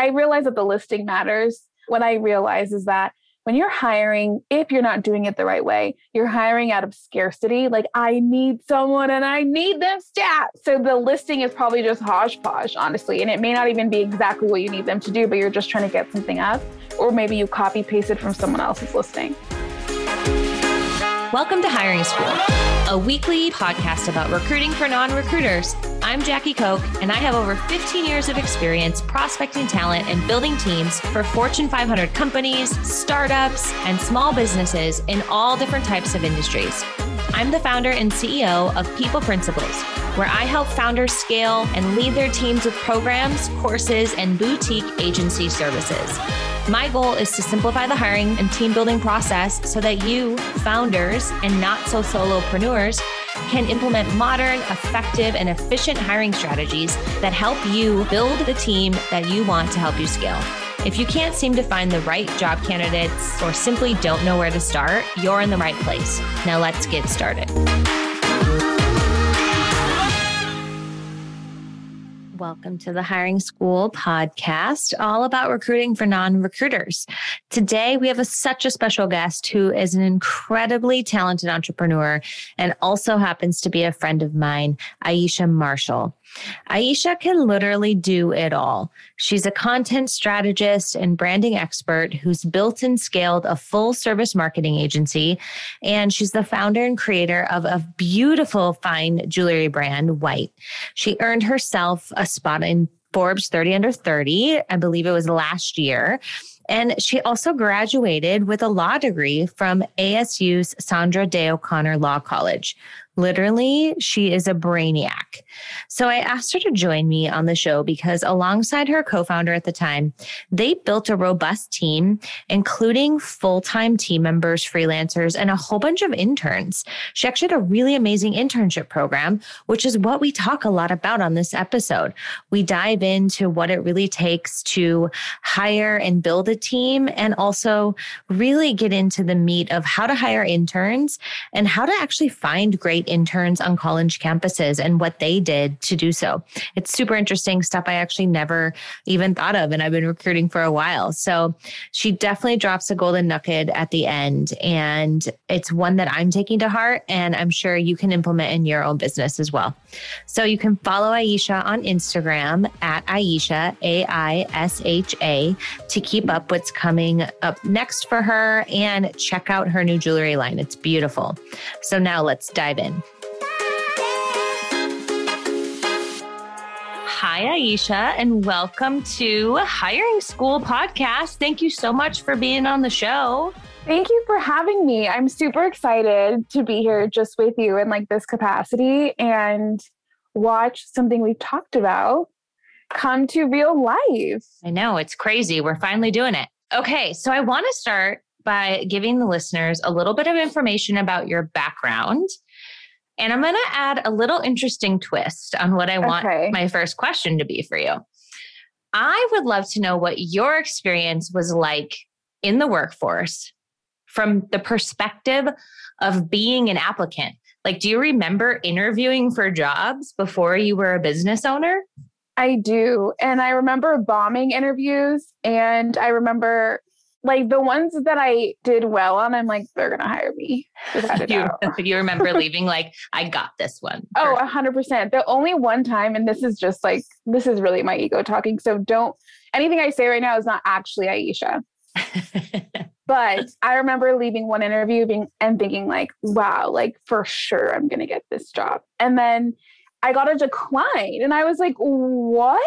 I realize that the listing matters. What I realize is that when you're hiring, if you're not doing it the right way, you're hiring out of scarcity. Like, I need someone and I need them stat. So the listing is probably just hodgepodge, honestly. And it may not even be exactly what you need them to do, but you're just trying to get something up. Or maybe you copy pasted from someone else's listing. Welcome to Hiring School, a weekly podcast about recruiting for non recruiters. I'm Jackie Koch, and I have over 15 years of experience prospecting talent and building teams for Fortune 500 companies, startups, and small businesses in all different types of industries. I'm the founder and CEO of People Principles, where I help founders scale and lead their teams with programs, courses, and boutique agency services. My goal is to simplify the hiring and team building process so that you, founders and not so solopreneurs, can implement modern, effective, and efficient hiring strategies that help you build the team that you want to help you scale. If you can't seem to find the right job candidates or simply don't know where to start, you're in the right place. Now let's get started. Welcome to the Hiring School podcast, all about recruiting for non recruiters. Today, we have a, such a special guest who is an incredibly talented entrepreneur and also happens to be a friend of mine, Aisha Marshall. Aisha can literally do it all. She's a content strategist and branding expert who's built and scaled a full service marketing agency. And she's the founder and creator of a beautiful fine jewelry brand, WHXTE. She earned herself a spot in Forbes 30 under 30. I believe it was last year. And she also graduated with a law degree from ASU's Sandra Day O'Connor Law College. Literally, she is a brainiac. So I asked her to join me on the show because alongside her co-founder at the time, they built a robust team, including full-time team members, freelancers, and a whole bunch of interns. She actually had a really amazing internship program, which is what we talk a lot about on this episode. We dive into what it really takes to hire and build a team and also really get into the meat of how to hire interns and how to actually find great interns on college campuses and what they did to do so. It's super interesting stuff I actually never even thought of, and I've been recruiting for a while. So she definitely drops a golden nugget at the end, and it's one that I'm taking to heart, and I'm sure you can implement in your own business as well. So you can follow Aisha on Instagram at Aisha, A I S H A, to keep up what's coming up next for her and check out her new jewelry line. It's beautiful. So now let's dive in. Hi, Aisha, and welcome to Hiring School Podcast. Thank you so much for being on the show. Thank you for having me. I'm super excited to be here just with you in like this capacity and watch something we've talked about come to real life. I know, it's crazy. We're finally doing it. Okay, so I want to start by giving the listeners a little bit of information about your background and I'm going to add a little interesting twist on what I want okay. my first question to be for you. I would love to know what your experience was like in the workforce from the perspective of being an applicant. Like, do you remember interviewing for jobs before you were a business owner? I do. And I remember bombing interviews and I remember like the ones that I did well on, I'm like, they're gonna hire me. you, you remember leaving like, I got this one. Oh, hundred percent. The only one time, and this is just like this is really my ego talking. So don't anything I say right now is not actually Aisha. but I remember leaving one interview being and thinking like, wow, like for sure I'm gonna get this job. And then I got a decline and I was like, what?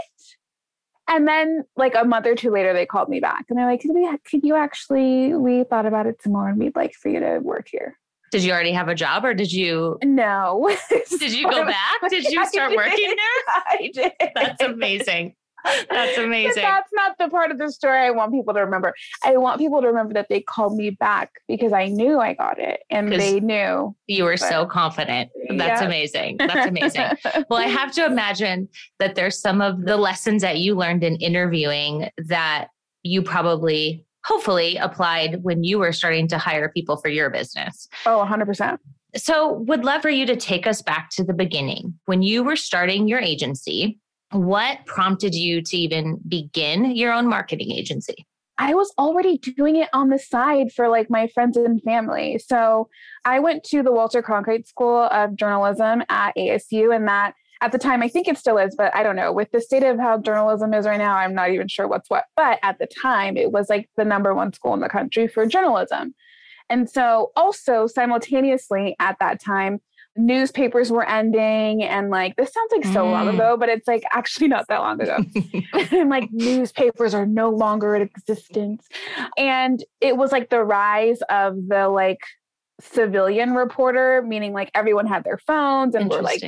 And then like a month or two later, they called me back and they're like, could we, could you actually, we thought about it some more and we'd like for you to work here. Did you already have a job or did you? No. did you go back? Did you start working there? I did. That's amazing. That's amazing. That's not the part of the story I want people to remember. I want people to remember that they called me back because I knew I got it and they knew. You were but, so confident. That's yeah. amazing. That's amazing. well, I have to imagine that there's some of the lessons that you learned in interviewing that you probably hopefully applied when you were starting to hire people for your business. Oh, 100%. So, would love for you to take us back to the beginning when you were starting your agency What prompted you to even begin your own marketing agency? I was already doing it on the side for like my friends and family. So I went to the Walter Cronkite School of Journalism at ASU, and that at the time, I think it still is, but I don't know. With the state of how journalism is right now, I'm not even sure what's what. But at the time, it was like the number one school in the country for journalism. And so, also simultaneously at that time, newspapers were ending and like this sounds like so mm. long ago but it's like actually not that long ago. And like newspapers are no longer in existence. And it was like the rise of the like civilian reporter meaning like everyone had their phones and were like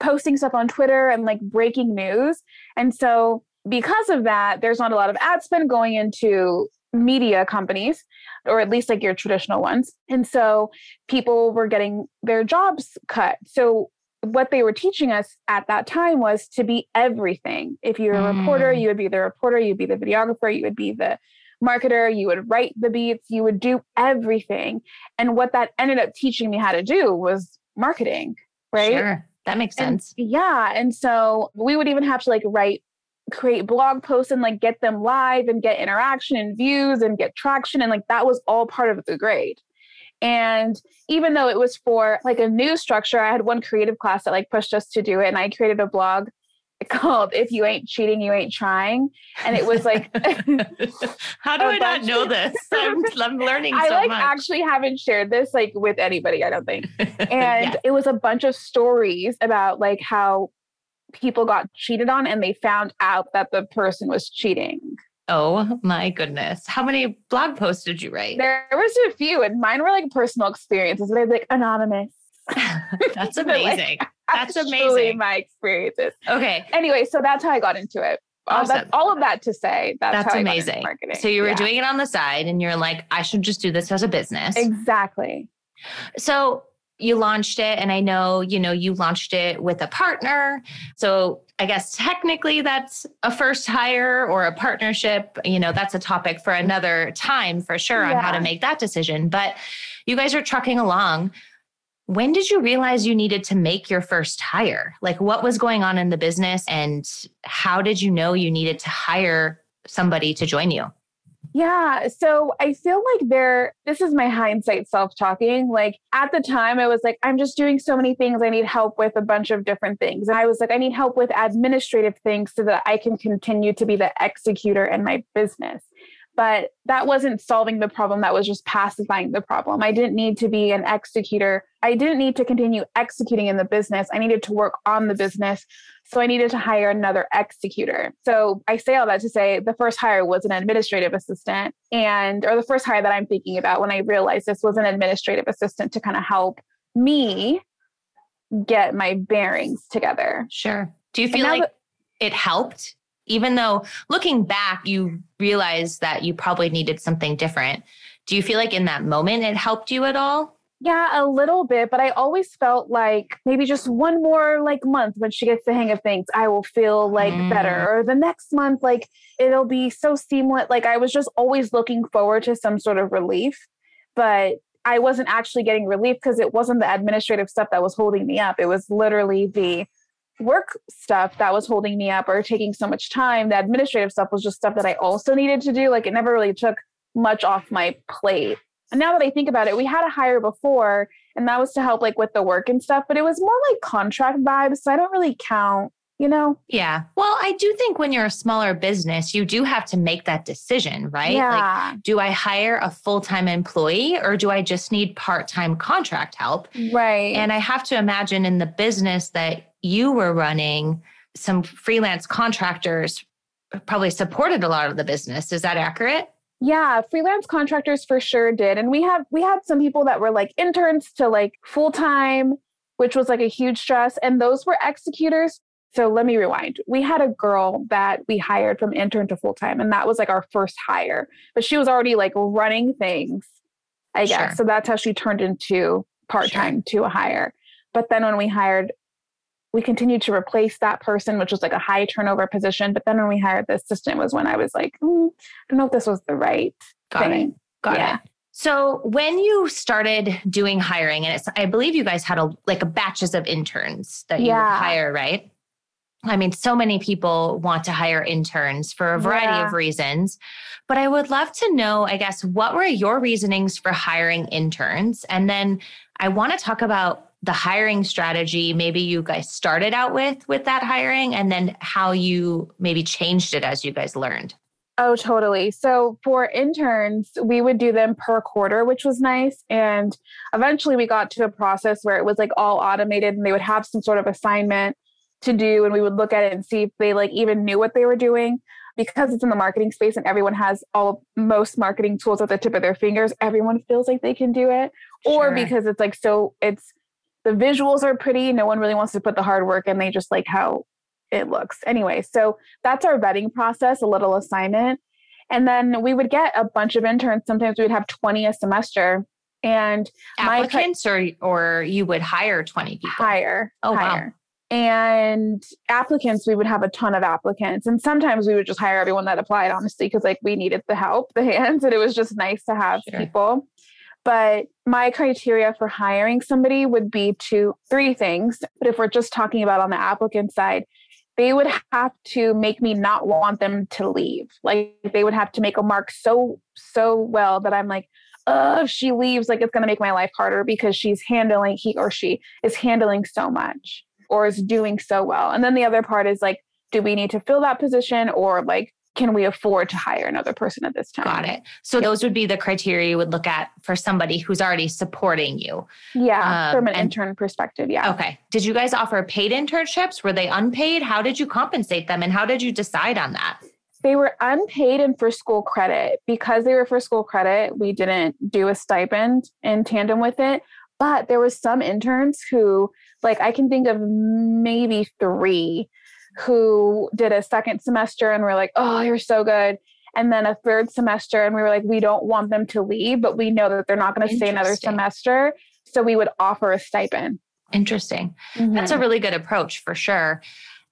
posting stuff on twitter and like breaking news. And so because of that there's not a lot of ad spend going into media companies or at least like your traditional ones. And so people were getting their jobs cut. So what they were teaching us at that time was to be everything. If you're a mm. reporter, you would be the reporter, you'd be the videographer, you would be the marketer, you would write the beats, you would do everything. And what that ended up teaching me how to do was marketing, right? Sure. That makes sense. And, yeah. And so we would even have to like write create blog posts and like get them live and get interaction and views and get traction and like that was all part of the grade and even though it was for like a new structure i had one creative class that like pushed us to do it and i created a blog called if you ain't cheating you ain't trying and it was like how do i not know this i'm, I'm learning i so like much. actually haven't shared this like with anybody i don't think and yeah. it was a bunch of stories about like how people got cheated on and they found out that the person was cheating. Oh my goodness. How many blog posts did you write? There was a few, and mine were like personal experiences. They're like anonymous. that's amazing. like, that's amazing. My experiences. Okay. Anyway, so that's how I got into it. Uh, awesome. All, all of that to say that's, that's amazing. So you were yeah. doing it on the side, and you're like, I should just do this as a business. Exactly. So you launched it and I know, you know, you launched it with a partner. So I guess technically that's a first hire or a partnership. You know, that's a topic for another time for sure yeah. on how to make that decision. But you guys are trucking along. When did you realize you needed to make your first hire? Like what was going on in the business and how did you know you needed to hire somebody to join you? Yeah. So I feel like there, this is my hindsight self talking. Like at the time, I was like, I'm just doing so many things. I need help with a bunch of different things. And I was like, I need help with administrative things so that I can continue to be the executor in my business but that wasn't solving the problem that was just pacifying the problem i didn't need to be an executor i didn't need to continue executing in the business. I needed to work on the business. So i needed to hire another executor. So i say all that to say the first hire was an administrative assistant and or the first hire that i'm thinking about when i realized this was an administrative assistant to kind of help me get my bearings together. Sure. Do you feel like that, it helped? Even though looking back, you realize that you probably needed something different. Do you feel like in that moment it helped you at all? Yeah, a little bit, but I always felt like maybe just one more like month when she gets the hang of things, I will feel like mm. better. Or the next month, like it'll be so seamless. Like I was just always looking forward to some sort of relief, but I wasn't actually getting relief because it wasn't the administrative stuff that was holding me up. It was literally the work stuff that was holding me up or taking so much time. The administrative stuff was just stuff that I also needed to do. Like it never really took much off my plate. And now that I think about it, we had a hire before and that was to help like with the work and stuff, but it was more like contract vibes. So I don't really count, you know? Yeah. Well, I do think when you're a smaller business, you do have to make that decision, right? Yeah. Like, do I hire a full time employee or do I just need part time contract help? Right. And I have to imagine in the business that you were running, some freelance contractors probably supported a lot of the business. Is that accurate? Yeah, freelance contractors for sure did. And we have we had some people that were like interns to like full-time, which was like a huge stress and those were executors. So let me rewind. We had a girl that we hired from intern to full-time and that was like our first hire. But she was already like running things, I guess. Sure. So that's how she turned into part-time sure. to a hire. But then when we hired we continued to replace that person, which was like a high turnover position. But then when we hired the assistant was when I was like, mm, I don't know if this was the right Got thing. It. Got yeah. it. So when you started doing hiring, and it's I believe you guys had a like a batches of interns that you yeah. hire, right? I mean, so many people want to hire interns for a variety yeah. of reasons. But I would love to know, I guess, what were your reasonings for hiring interns? And then I want to talk about the hiring strategy maybe you guys started out with with that hiring and then how you maybe changed it as you guys learned. Oh, totally. So for interns, we would do them per quarter, which was nice. And eventually we got to a process where it was like all automated and they would have some sort of assignment to do. And we would look at it and see if they like even knew what they were doing. Because it's in the marketing space and everyone has all most marketing tools at the tip of their fingers, everyone feels like they can do it. Sure. Or because it's like so it's the visuals are pretty. No one really wants to put the hard work and they just like how it looks. Anyway, so that's our vetting process, a little assignment. And then we would get a bunch of interns. Sometimes we would have 20 a semester. And applicants my, or or you would hire 20 people. Hire. Oh hire. wow. And applicants, we would have a ton of applicants. And sometimes we would just hire everyone that applied, honestly, because like we needed the help, the hands, and it was just nice to have sure. people. But my criteria for hiring somebody would be two, three things. But if we're just talking about on the applicant side, they would have to make me not want them to leave. Like they would have to make a mark so, so well that I'm like, oh, if she leaves, like it's going to make my life harder because she's handling, he or she is handling so much or is doing so well. And then the other part is like, do we need to fill that position or like can we afford to hire another person at this time? Got it. So those would be the criteria you would look at for somebody who's already supporting you. Yeah, um, from an and, intern perspective. Yeah. Okay. Did you guys offer paid internships? Were they unpaid? How did you compensate them and how did you decide on that? They were unpaid and for school credit. Because they were for school credit, we didn't do a stipend in tandem with it. But there was some interns who, like, I can think of maybe three who did a second semester and we're like, oh, you're so good. And then a third semester, and we were like, we don't want them to leave, but we know that they're not going to stay another semester. So we would offer a stipend. Interesting. Mm-hmm. That's a really good approach for sure.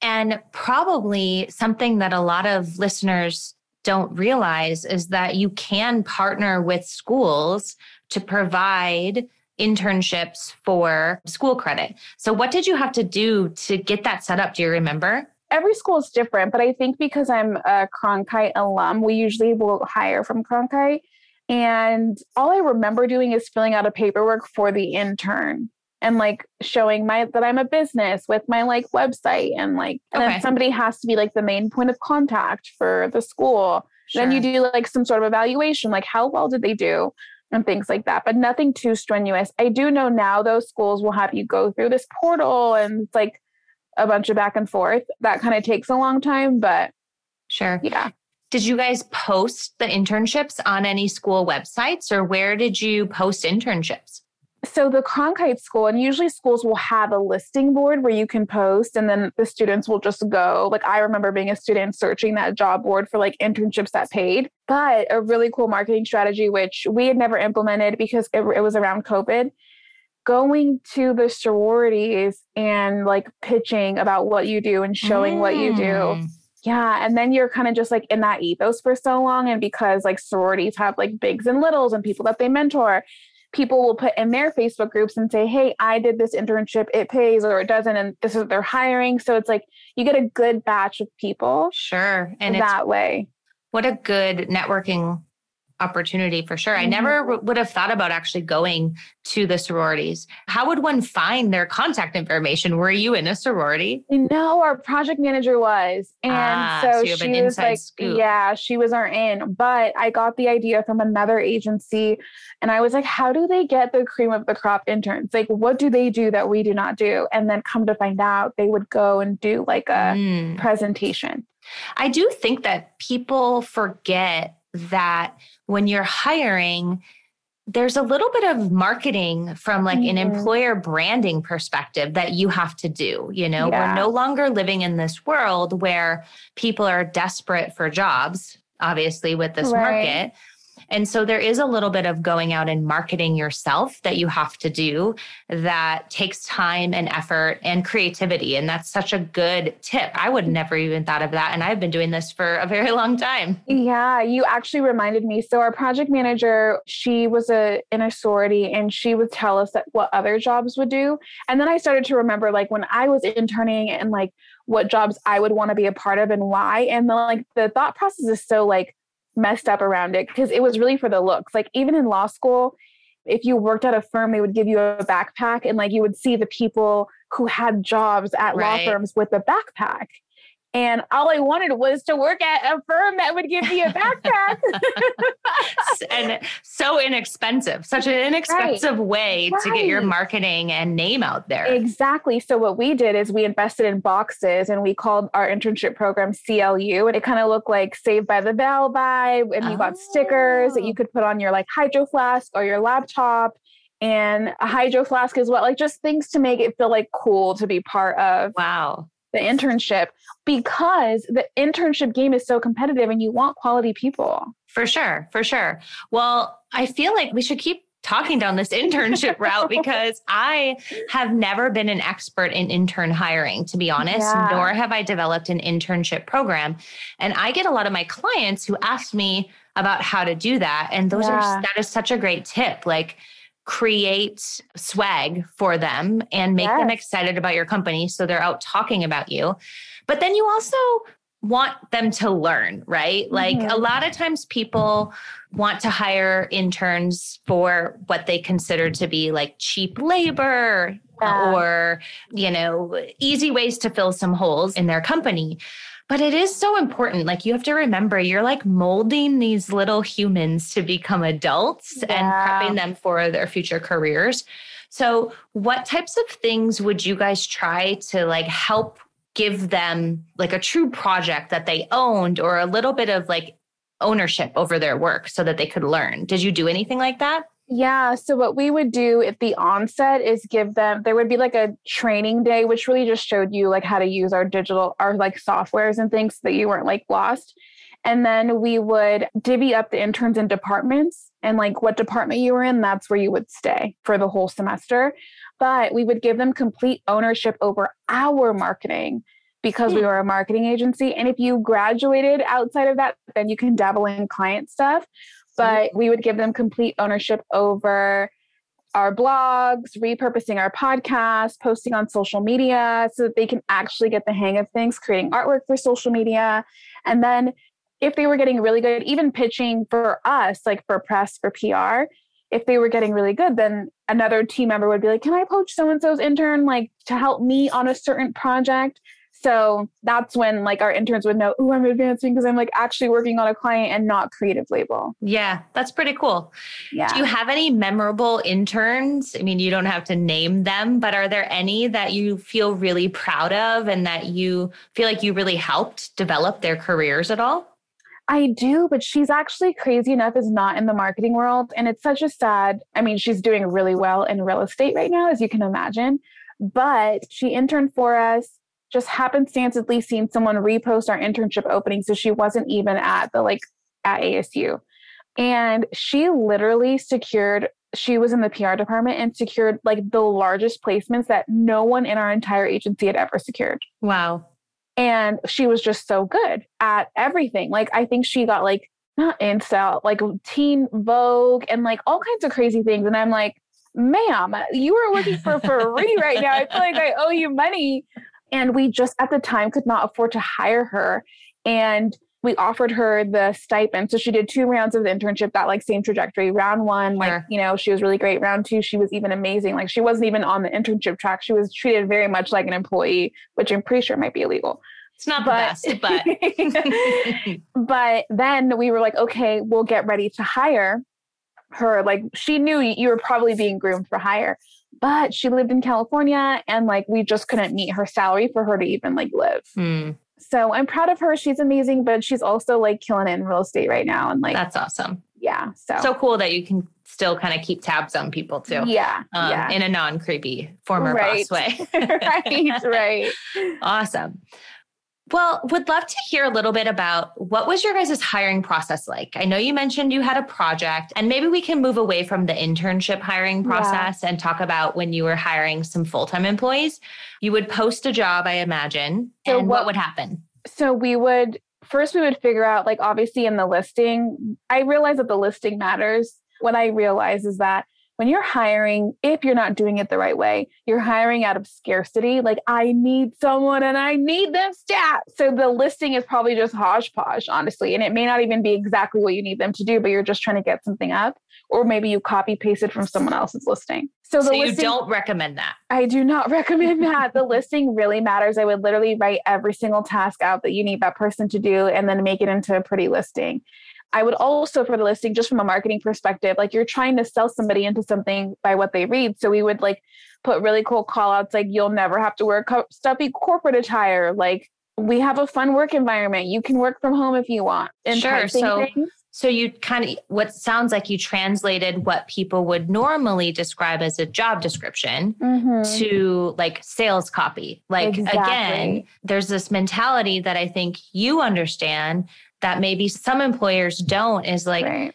And probably something that a lot of listeners don't realize is that you can partner with schools to provide internships for school credit. So, what did you have to do to get that set up? Do you remember? Every school is different, but I think because I'm a Cronkite alum, we usually will hire from Cronkite. And all I remember doing is filling out a paperwork for the intern and like showing my that I'm a business with my like website and like and okay. then somebody has to be like the main point of contact for the school. Sure. Then you do like some sort of evaluation, like how well did they do? And things like that, but nothing too strenuous. I do know now those schools will have you go through this portal and it's like a bunch of back and forth. That kind of takes a long time, but sure. Yeah. Did you guys post the internships on any school websites or where did you post internships? So the Cronkite school, and usually schools will have a listing board where you can post, and then the students will just go. Like I remember being a student searching that job board for like internships that paid. But a really cool marketing strategy, which we had never implemented because it, it was around COVID, going to the sororities and like pitching about what you do and showing mm. what you do. Mm. Yeah. And then you're kind of just like in that ethos for so long. And because like sororities have like bigs and littles and people that they mentor, people will put in their Facebook groups and say, Hey, I did this internship, it pays or it doesn't, and this is what they're hiring. So it's like you get a good batch of people. Sure. And it's that way. What a good networking opportunity for sure. Mm-hmm. I never w- would have thought about actually going to the sororities. How would one find their contact information? Were you in a sorority? No, our project manager was. And ah, so, so she was like, scoop. yeah, she was our in. But I got the idea from another agency. And I was like, how do they get the cream of the crop interns? Like, what do they do that we do not do? And then come to find out, they would go and do like a mm. presentation. I do think that people forget that when you're hiring, there's a little bit of marketing from like mm-hmm. an employer branding perspective that you have to do. You know, yeah. we're no longer living in this world where people are desperate for jobs, obviously, with this right. market. And so there is a little bit of going out and marketing yourself that you have to do that takes time and effort and creativity. And that's such a good tip. I would never even thought of that. And I've been doing this for a very long time. Yeah, you actually reminded me. So our project manager, she was a in a sorority and she would tell us that what other jobs would do. And then I started to remember like when I was interning and like what jobs I would want to be a part of and why. And the like the thought process is so like messed up around it because it was really for the looks. Like even in law school, if you worked at a firm, they would give you a backpack and like you would see the people who had jobs at right. law firms with a backpack. And all I wanted was to work at a firm that would give me a backpack. and so inexpensive, such an inexpensive right. way right. to get your marketing and name out there. Exactly. So, what we did is we invested in boxes and we called our internship program CLU. And it kind of looked like Saved by the Bell vibe. And you oh. got stickers that you oh. could put on your like hydro flask or your laptop and a hydro flask as well. Like just things to make it feel like cool to be part of. Wow the internship because the internship game is so competitive and you want quality people. For sure, for sure. Well, I feel like we should keep talking down this internship route because I have never been an expert in intern hiring, to be honest, yeah. nor have I developed an internship program. And I get a lot of my clients who ask me about how to do that. And those yeah. are, that is such a great tip. Like, create swag for them and make yes. them excited about your company so they're out talking about you. But then you also want them to learn, right? Mm-hmm. Like a lot of times people want to hire interns for what they consider to be like cheap labor yeah. or, you know, easy ways to fill some holes in their company. But it is so important. Like you have to remember, you're like molding these little humans to become adults yeah. and prepping them for their future careers. So, what types of things would you guys try to like help give them like a true project that they owned or a little bit of like ownership over their work so that they could learn? Did you do anything like that? Yeah. So what we would do at the onset is give them, there would be like a training day, which really just showed you like how to use our digital, our like softwares and things so that you weren't like lost. And then we would divvy up the interns in departments and like what department you were in, that's where you would stay for the whole semester. But we would give them complete ownership over our marketing because we hmm. were a marketing agency. And if you graduated outside of that, then you can dabble in client stuff but we would give them complete ownership over our blogs, repurposing our podcast, posting on social media so that they can actually get the hang of things, creating artwork for social media. And then if they were getting really good, even pitching for us, like for press, for PR, if they were getting really good, then another team member would be like, Can I poach so and so's intern like to help me on a certain project? So that's when like our interns would know, oh, I'm advancing because I'm like actually working on a client and not creative label. Yeah, that's pretty cool. Yeah. Do you have any memorable interns? I mean, you don't have to name them, but are there any that you feel really proud of and that you feel like you really helped develop their careers at all? I do, but she's actually crazy enough is not in the marketing world. And it's such a sad, I mean, she's doing really well in real estate right now, as you can imagine. But she interned for us just happenstancely seen someone repost our internship opening. So she wasn't even at the like at ASU. And she literally secured, she was in the PR department and secured like the largest placements that no one in our entire agency had ever secured. Wow. And she was just so good at everything. Like, I think she got like, not Insta, like Teen Vogue and like all kinds of crazy things. And I'm like, ma'am, you are working for free right now. I feel like I owe you money. And we just at the time could not afford to hire her. And we offered her the stipend. So she did two rounds of the internship, that like same trajectory. Round one, like, sure. you know, she was really great. Round two, she was even amazing. Like she wasn't even on the internship track. She was treated very much like an employee, which I'm pretty sure might be illegal. It's not but, the best, but but then we were like, okay, we'll get ready to hire her. Like she knew you were probably being groomed for hire but she lived in California and like we just couldn't meet her salary for her to even like live. Hmm. So I'm proud of her. She's amazing, but she's also like killing it in real estate right now. And like that's awesome. Yeah. So so cool that you can still kind of keep tabs on people too. Yeah. Um, yeah. In a non creepy former right. boss way. right. Right. Awesome. Well, would love to hear a little bit about what was your guys' hiring process like? I know you mentioned you had a project, and maybe we can move away from the internship hiring process yeah. and talk about when you were hiring some full-time employees. You would post a job, I imagine, so and what, what would happen? So we would first we would figure out like obviously in the listing, I realize that the listing matters. What I realize is that when you're hiring, if you're not doing it the right way, you're hiring out of scarcity. Like, I need someone and I need them stat. So the listing is probably just hodgepodge, honestly. And it may not even be exactly what you need them to do, but you're just trying to get something up. Or maybe you copy pasted from someone else's listing. So, so listing, you don't recommend that? I do not recommend that. the listing really matters. I would literally write every single task out that you need that person to do and then make it into a pretty listing. I would also, for the listing, just from a marketing perspective, like you're trying to sell somebody into something by what they read. So we would like put really cool call outs like, you'll never have to wear co- stuffy corporate attire. Like, we have a fun work environment. You can work from home if you want. And sure. So, things. so you kind of, what sounds like you translated what people would normally describe as a job description mm-hmm. to like sales copy. Like, exactly. again, there's this mentality that I think you understand that maybe some employers don't is like right.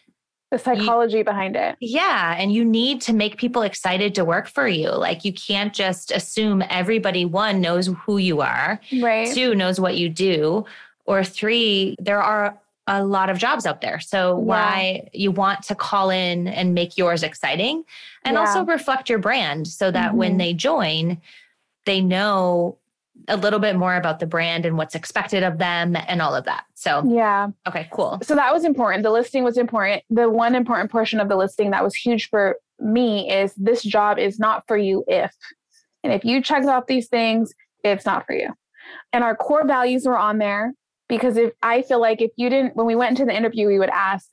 the psychology you, behind it. Yeah. And you need to make people excited to work for you. Like you can't just assume everybody, one, knows who you are, right. two, knows what you do, or three, there are a lot of jobs out there. So yeah. why you want to call in and make yours exciting and yeah. also reflect your brand so that mm-hmm. when they join, they know a little bit more about the brand and what's expected of them and all of that. So, yeah. Okay, cool. So that was important. The listing was important. The one important portion of the listing that was huge for me is this job is not for you if. And if you check off these things, it's not for you. And our core values were on there because if I feel like if you didn't, when we went into the interview, we would ask,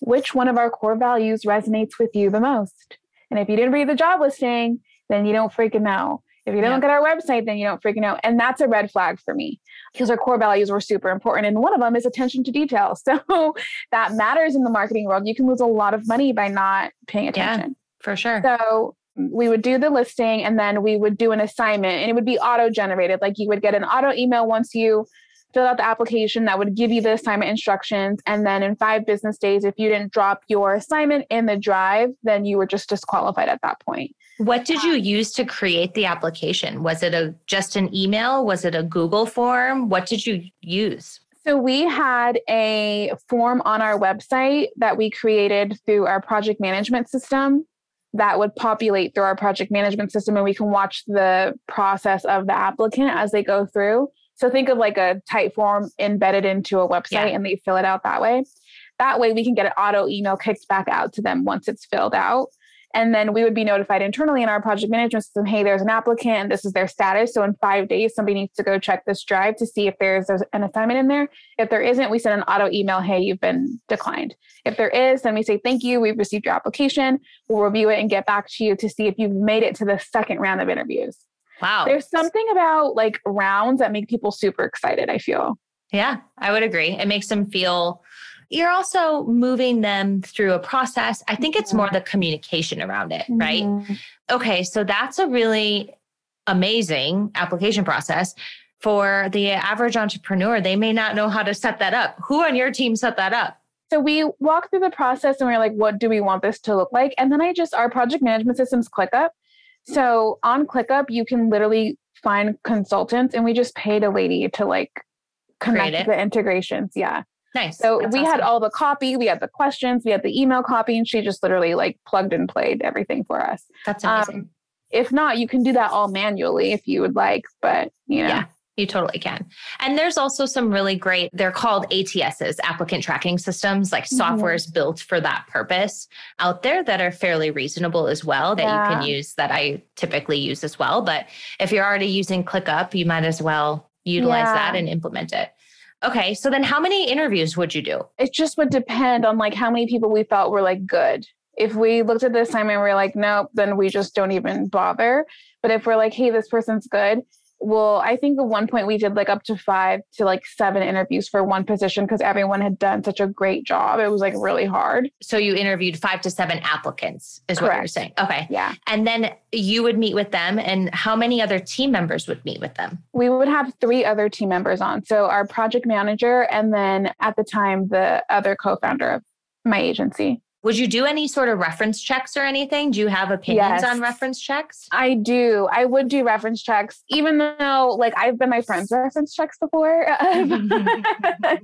which one of our core values resonates with you the most? And if you didn't read the job listing, then you don't freaking know. If you don't yeah. look at our website, then you don't freaking know. And that's a red flag for me because our core values were super important. And one of them is attention to detail. So that matters in the marketing world. You can lose a lot of money by not paying attention. Yeah, for sure. So we would do the listing and then we would do an assignment and it would be auto generated. Like you would get an auto email once you fill out the application that would give you the assignment instructions. And then in five business days, if you didn't drop your assignment in the drive, then you were just disqualified at that point. What did you use to create the application? Was it a just an email? Was it a Google form? What did you use? So we had a form on our website that we created through our project management system that would populate through our project management system and we can watch the process of the applicant as they go through. So think of like a Typeform embedded into a website yeah. and they fill it out that way. That way we can get an auto email kicked back out to them once it's filled out. And then we would be notified internally in our project management system hey, there's an applicant and this is their status. So in five days, somebody needs to go check this drive to see if there's an assignment in there. If there isn't, we send an auto email hey, you've been declined. If there is, then we say thank you, we've received your application. We'll review it and get back to you to see if you've made it to the second round of interviews. Wow. There's something about like rounds that make people super excited, I feel. Yeah, I would agree. It makes them feel you're also moving them through a process. I think it's more the communication around it, right? Mm-hmm. Okay, so that's a really amazing application process. For the average entrepreneur, they may not know how to set that up. Who on your team set that up? So we walk through the process and we're like, what do we want this to look like? And then I just, our project management systems ClickUp. So on ClickUp, you can literally find consultants and we just paid a lady to like connect the integrations. Yeah. Nice. So That's we awesome. had all the copy, we had the questions, we had the email copy, and she just literally like plugged and played everything for us. That's amazing. Um, if not, you can do that all manually if you would like, but you know. Yeah. You totally can. And there's also some really great, they're called ATSs, applicant tracking systems, like mm-hmm. softwares built for that purpose out there that are fairly reasonable as well that yeah. you can use that I typically use as well. But if you're already using ClickUp, you might as well utilize yeah. that and implement it. Okay. So then how many interviews would you do? It just would depend on like how many people we felt were like good. If we looked at the assignment and we're like, nope, then we just don't even bother. But if we're like, hey, this person's good, well, I think at one point we did like up to five to like seven interviews for one position because everyone had done such a great job. It was like really hard. So you interviewed five to seven applicants, is Correct. what you're saying. Okay. Yeah. And then you would meet with them, and how many other team members would meet with them? We would have three other team members on. So our project manager, and then at the time, the other co founder of my agency Would you do any sort of reference checks or anything? Do you have opinions yes. on reference checks? I do. I would do reference checks, even though like I've been my friend's reference checks before. I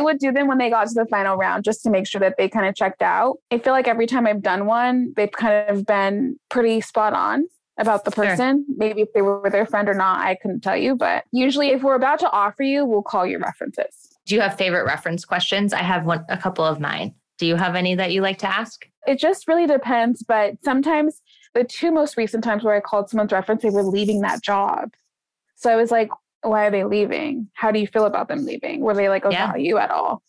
would do them when they got to the final round just to make sure that they kind of checked out. I feel like every time I've done one, they've kind of been pretty spot on about the person. Sure. Maybe if they were their friend or not, I couldn't tell you. But usually, if we're about to offer you, we'll call your references. Do you have favorite reference questions? I have one, a couple of mine. Do you have any that you like to ask? It just really depends. But sometimes the two most recent times where I called someone's reference, they were leaving that job. So I was like, why are they leaving? How do you feel about them leaving? Were they like of yeah. value at all?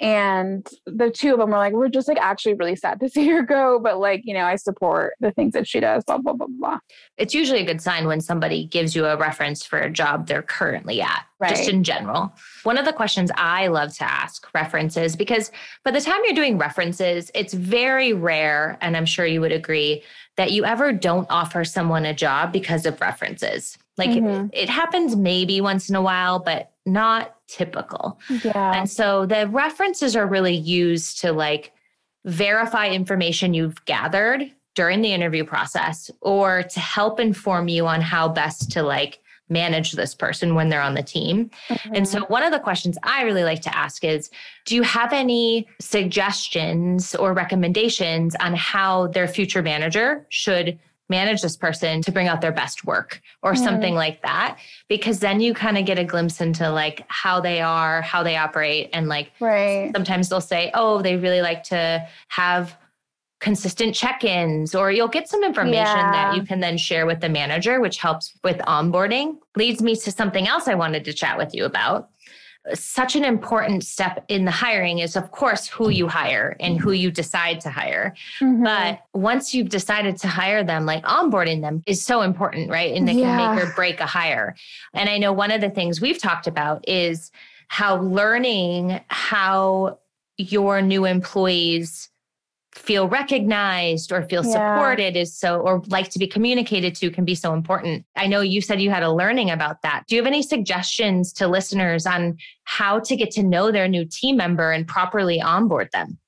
And the two of them were like, we're just like actually really sad to see her go, but like, you know, I support the things that she does, blah, blah, blah, blah. It's usually a good sign when somebody gives you a reference for a job they're currently at, right. just in general. One of the questions I love to ask references, because by the time you're doing references, it's very rare, and I'm sure you would agree, that you ever don't offer someone a job because of references. Like mm-hmm. it, it happens maybe once in a while, but not typical. Yeah. And so the references are really used to like verify information you've gathered during the interview process or to help inform you on how best to like manage this person when they're on the team. Mm-hmm. And so one of the questions I really like to ask is do you have any suggestions or recommendations on how their future manager should manage this person to bring out their best work or mm. something like that because then you kind of get a glimpse into like how they are how they operate and like right. sometimes they'll say oh they really like to have consistent check-ins or you'll get some information yeah. that you can then share with the manager which helps with onboarding leads me to something else i wanted to chat with you about such an important step in the hiring is of course who you hire and who you decide to hire mm-hmm. but once you've decided to hire them like onboarding them is so important right and they yeah. can make or break a hire and i know one of the things we've talked about is how learning how your new employees feel recognized or feel yeah. supported is so or like to be communicated to can be so important. I know you said you had a learning about that. Do you have any suggestions to listeners on how to get to know their new team member and properly onboard them?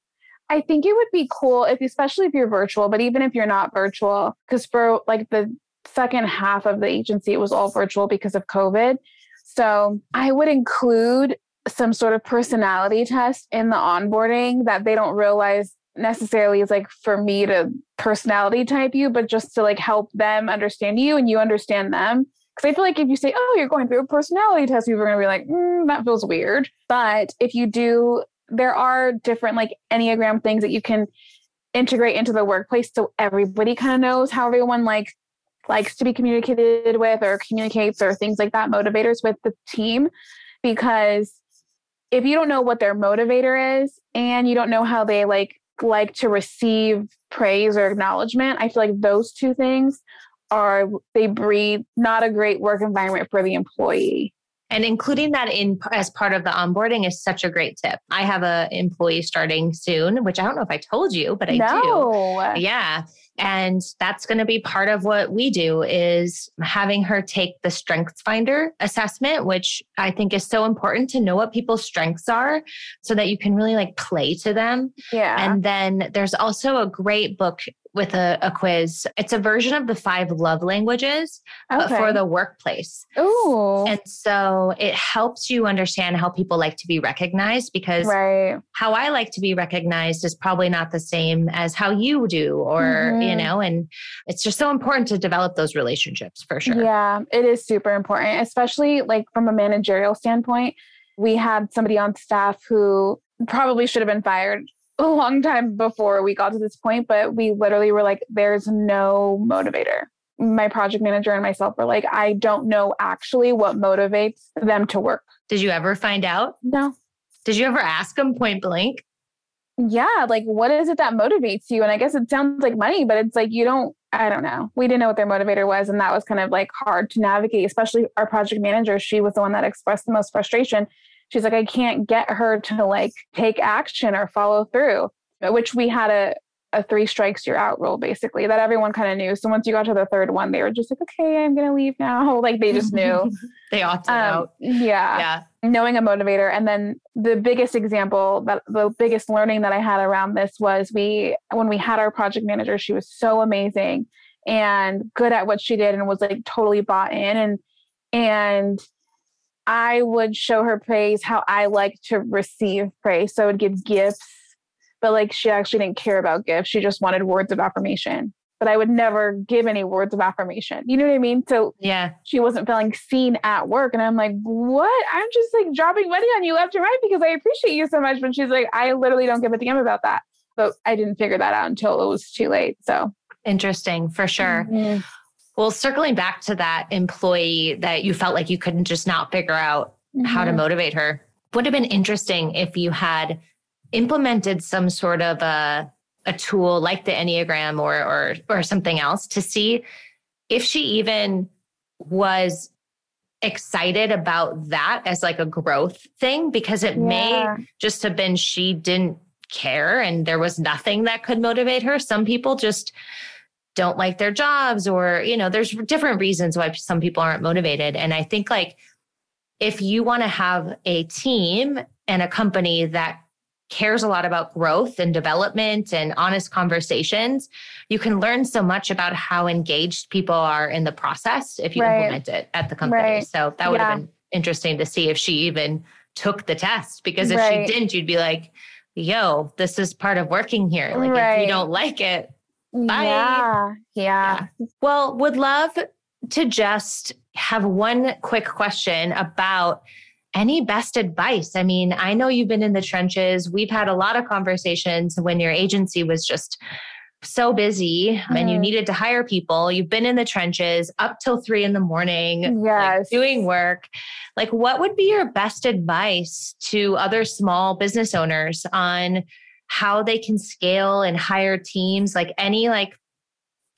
I think it would be cool if especially if you're virtual, but even if you're not virtual cuz for like the second half of the agency it was all virtual because of COVID. So, I would include some sort of personality test in the onboarding that they don't realize necessarily is like for me to personality type you, but just to like help them understand you and you understand them. Because I feel like if you say, oh, you're going through a personality test, people are going to be like, mm, that feels weird. But if you do, there are different like Enneagram things that you can integrate into the workplace so everybody kind of knows how everyone like likes to be communicated with or communicates or things like that, motivators with the team. Because if you don't know what their motivator is and you don't know how they like like to receive praise or acknowledgement. I feel like those two things are they breed not a great work environment for the employee. And including that in as part of the onboarding is such a great tip. I have a employee starting soon, which I don't know if I told you, but I no. do. Yeah. And that's going to be part of what we do is having her take the strengths finder assessment, which I think is so important to know what people's strengths are so that you can really like play to them. Yeah. And then there's also a great book with a, a, quiz. It's a version of the five love languages okay. for the workplace. Ooh. And so it helps you understand how people like to be recognized because right. how I like to be recognized is probably not the same as how you do, or, mm-hmm. you know, and it's just so important to develop those relationships for sure. Yeah, it is super important, especially like from a managerial standpoint. We had somebody on staff who probably should have been fired a long time before we got to this point, but we literally were like, there's no motivator. My project manager and myself were like, I don't know actually what motivates them to work. Did you ever find out? No. Did you ever ask them point blank? Yeah, like what is it that motivates you? And I guess it sounds like money, but it's like you don't, I don't know. We didn't know what their motivator was. And that was kind of like hard to navigate, especially our project manager. She was the one that expressed the most frustration she's like, I can't get her to like take action or follow through, which we had a, a three strikes you're out rule basically that everyone kind of knew. So once you got to the third one, they were just like, okay, I'm gonna leave now. Like they just knew. they opted um, out. Yeah. Yeah. knowing a motivator and then the biggest example that the biggest learning that i had around this was we when we had our project manager she was so amazing and good at what she did and was like totally bought in and and i would show her praise how i like to receive praise so i would give gifts but like she actually didn't care about gifts she just wanted words of affirmation but I would never give any words of affirmation. You know what I mean? So yeah, she wasn't feeling seen at work. And I'm like, what? I'm just like dropping money on you left and right because I appreciate you so much. But she's like, I literally don't give a damn about that. But I didn't figure that out until it was too late. So interesting for sure. Mm-hmm. Well, circling back to that employee that you felt like you couldn't just not figure out mm-hmm. how to mm-hmm. motivate her, would have been interesting if you had implemented some sort of a a tool like the Enneagram or or or something else to see if she even was excited about that as like a growth thing because it yeah. may just have been she didn't care and there was nothing that could motivate her. Some people just don't like their jobs or you know there's different reasons why some people aren't motivated and I think like if you want to have a team and a company that cares a lot about growth and development and honest conversations, you can learn so much about how engaged people are in the process if you right. implement it at the company. Right. So that would yeah. have been interesting to see if she even took the test because if right. she didn't, you'd be like, yo, this is part of working here. Like if you don't like it, bye. Yeah. yeah. Yeah. Well, would love to just have one quick question about any best advice? I mean, I know you've been in the trenches. We've had a lot of conversations when your agency was just so busy mm. and you mm-hmm. needed to hire people. You've been in the trenches up till three in the morning, yes. like, doing work. Like, what would be your best advice to other small business owners on how they can scale and hire teams? Like, any like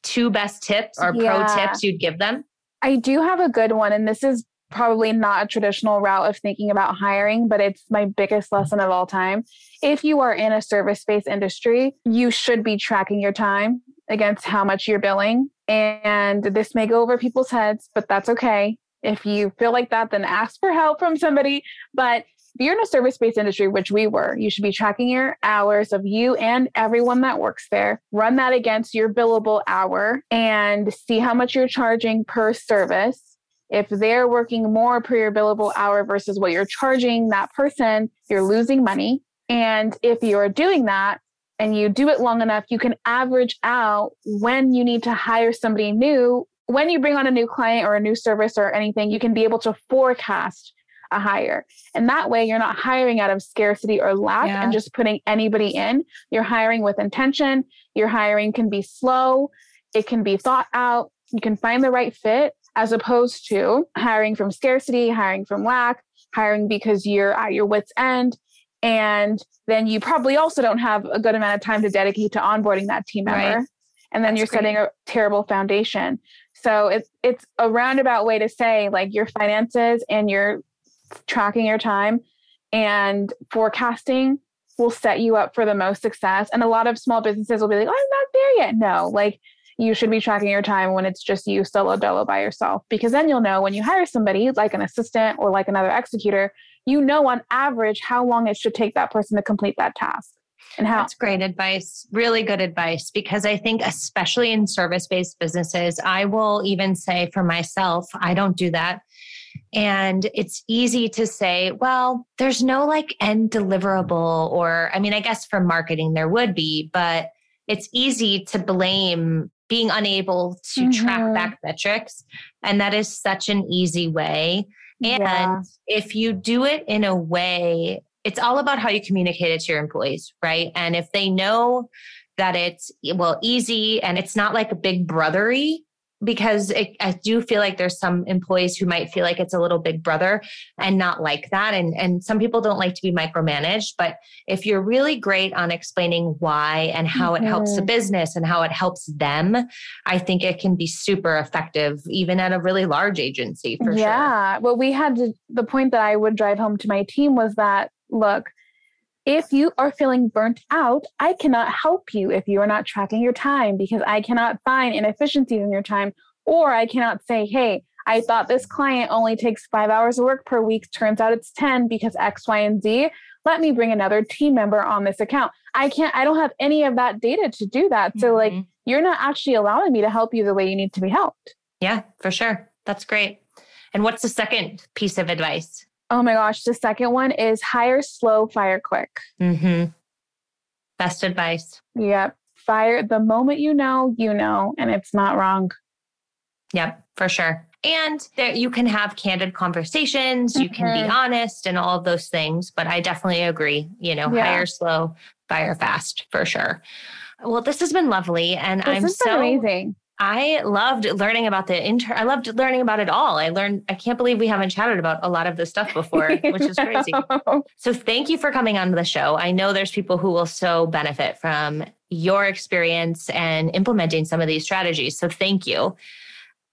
two best tips or yeah. pro tips you'd give them? I do have a good one. And this is probably not a traditional route of thinking about hiring, but it's my biggest lesson of all time. If you are in a service based industry, you should be tracking your time against how much you're billing. And this may go over people's heads, but that's okay. If you feel like that, then ask for help from somebody. But if you're in a service based industry, which we were, you should be tracking your hours of you and everyone that works there. Run that against your billable hour and see how much you're charging per service if they're working more per your billable hour versus what you're charging that person, you're losing money. And if you're doing that and you do it long enough, you can average out when you need to hire somebody new. When you bring on a new client or a new service or anything, you can be able to forecast a hire. And that way, you're not hiring out of scarcity or lack yeah. and just putting anybody in. You're hiring with intention. Your hiring can be slow, it can be thought out. You can find the right fit as opposed to hiring from scarcity, hiring from lack, hiring because you're at your wits' end. And then you probably also don't have a good amount of time to dedicate to onboarding that team member. Right. And then That's you're great. setting a terrible foundation. So it's it's a roundabout way to say like your finances and your tracking your time and forecasting will set you up for the most success. And a lot of small businesses will be like, oh, I'm not there yet. No, like you should be tracking your time when it's just you solo dolo by yourself because then you'll know when you hire somebody like an assistant or like another executor you know on average how long it should take that person to complete that task and how that's great advice really good advice because i think especially in service-based businesses i will even say for myself i don't do that and it's easy to say, well, there's no like end deliverable, or I mean, I guess for marketing there would be, but it's easy to blame being unable to mm-hmm. track back metrics. And that is such an easy way. And yeah. if you do it in a way, it's all about how you communicate it to your employees, right? And if they know that it's well easy and it's not like a big brothery because it, I do feel like there's some employees who might feel like it's a little big brother and not like that. And, and some people don't like to be micromanaged. But if you're really great on explaining why and how mm-hmm. it helps the mm-hmm. business and how it helps them, I think it can be super effective, even at a really large agency for yeah. sure. Yeah. Well, we had to, the point that I would drive home to my team was that, look, if you are feeling burnt out, I cannot help you if you are not tracking your time because I cannot find inefficiencies in your time. Or I cannot say, hey, I thought this client only takes five hours of work per week. Turns out it's 10 because X, Y, and Z. Let me bring another team member on this account. I can't, I don't have any of that data to do that. So, mm-hmm. like, you're not actually allowing me to help you the way you need to be helped. Yeah, for sure. That's great. And what's the second piece of advice? Oh my gosh. The second one is hire slow, fire quick. Mm-hmm. Best advice. Yep. Fire the moment you know, you know, and it's not wrong. Yep, for sure. And that you can have candid conversations, mm-hmm. you can be mm-hmm. honest and all of those things. But I definitely agree, you know, yeah. hire slow, fire fast for sure. Well, this has been lovely. And this I'm so amazing. I loved learning about the inter. I loved learning about it all. I learned. I can't believe we haven't chatted about a lot of this stuff before, which is crazy. so thank you for coming on the show. I know there's people who will so benefit from your experience and implementing some of these strategies. So thank you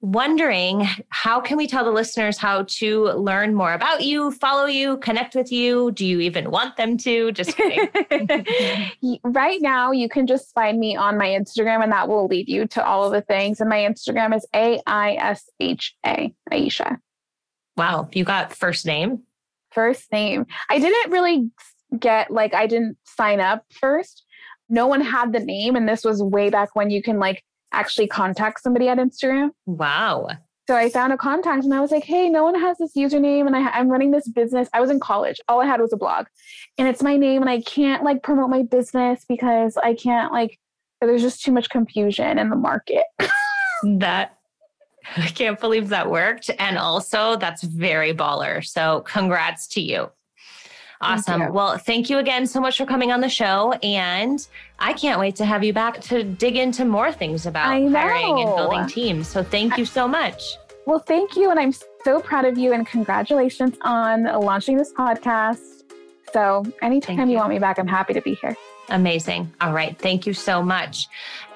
wondering how can we tell the listeners how to learn more about you, follow you, connect with you? Do you even want them to? Just right now, you can just find me on my Instagram, and that will lead you to all of the things. And my Instagram is A I S H A, Aisha. Wow, you got first name? First name. I didn't really get like I didn't sign up first. No one had the name, and this was way back when you can like actually contact somebody at Instagram. Wow. So I found a contact and I was like, hey, no one has this username and I, am running this business. I was in college. All I had was a blog and it's my name and I can't like promote my business because I can't like, there's just too much confusion in the market. that I can't believe that worked. And also, that's very baller. So, congrats to you. Awesome. Well, thank you again so much for coming on the show. And I can't wait to have you back to dig into more things about hiring and building teams. So thank you so much. Well, thank you. And I'm so proud of you. And congratulations on launching this podcast. So anytime you. you want me back, I'm happy to be here. Amazing. All right. Thank you so much.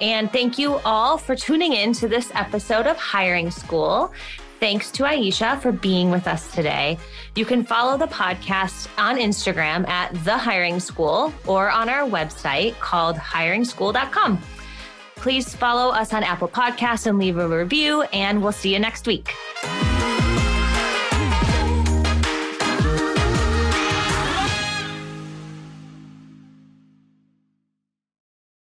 And thank you all for tuning in to this episode of Hiring School. Thanks to Aisha for being with us today. You can follow the podcast on Instagram at The Hiring School or on our website called hiringschool.com. Please follow us on Apple Podcasts and leave a review, and we'll see you next week.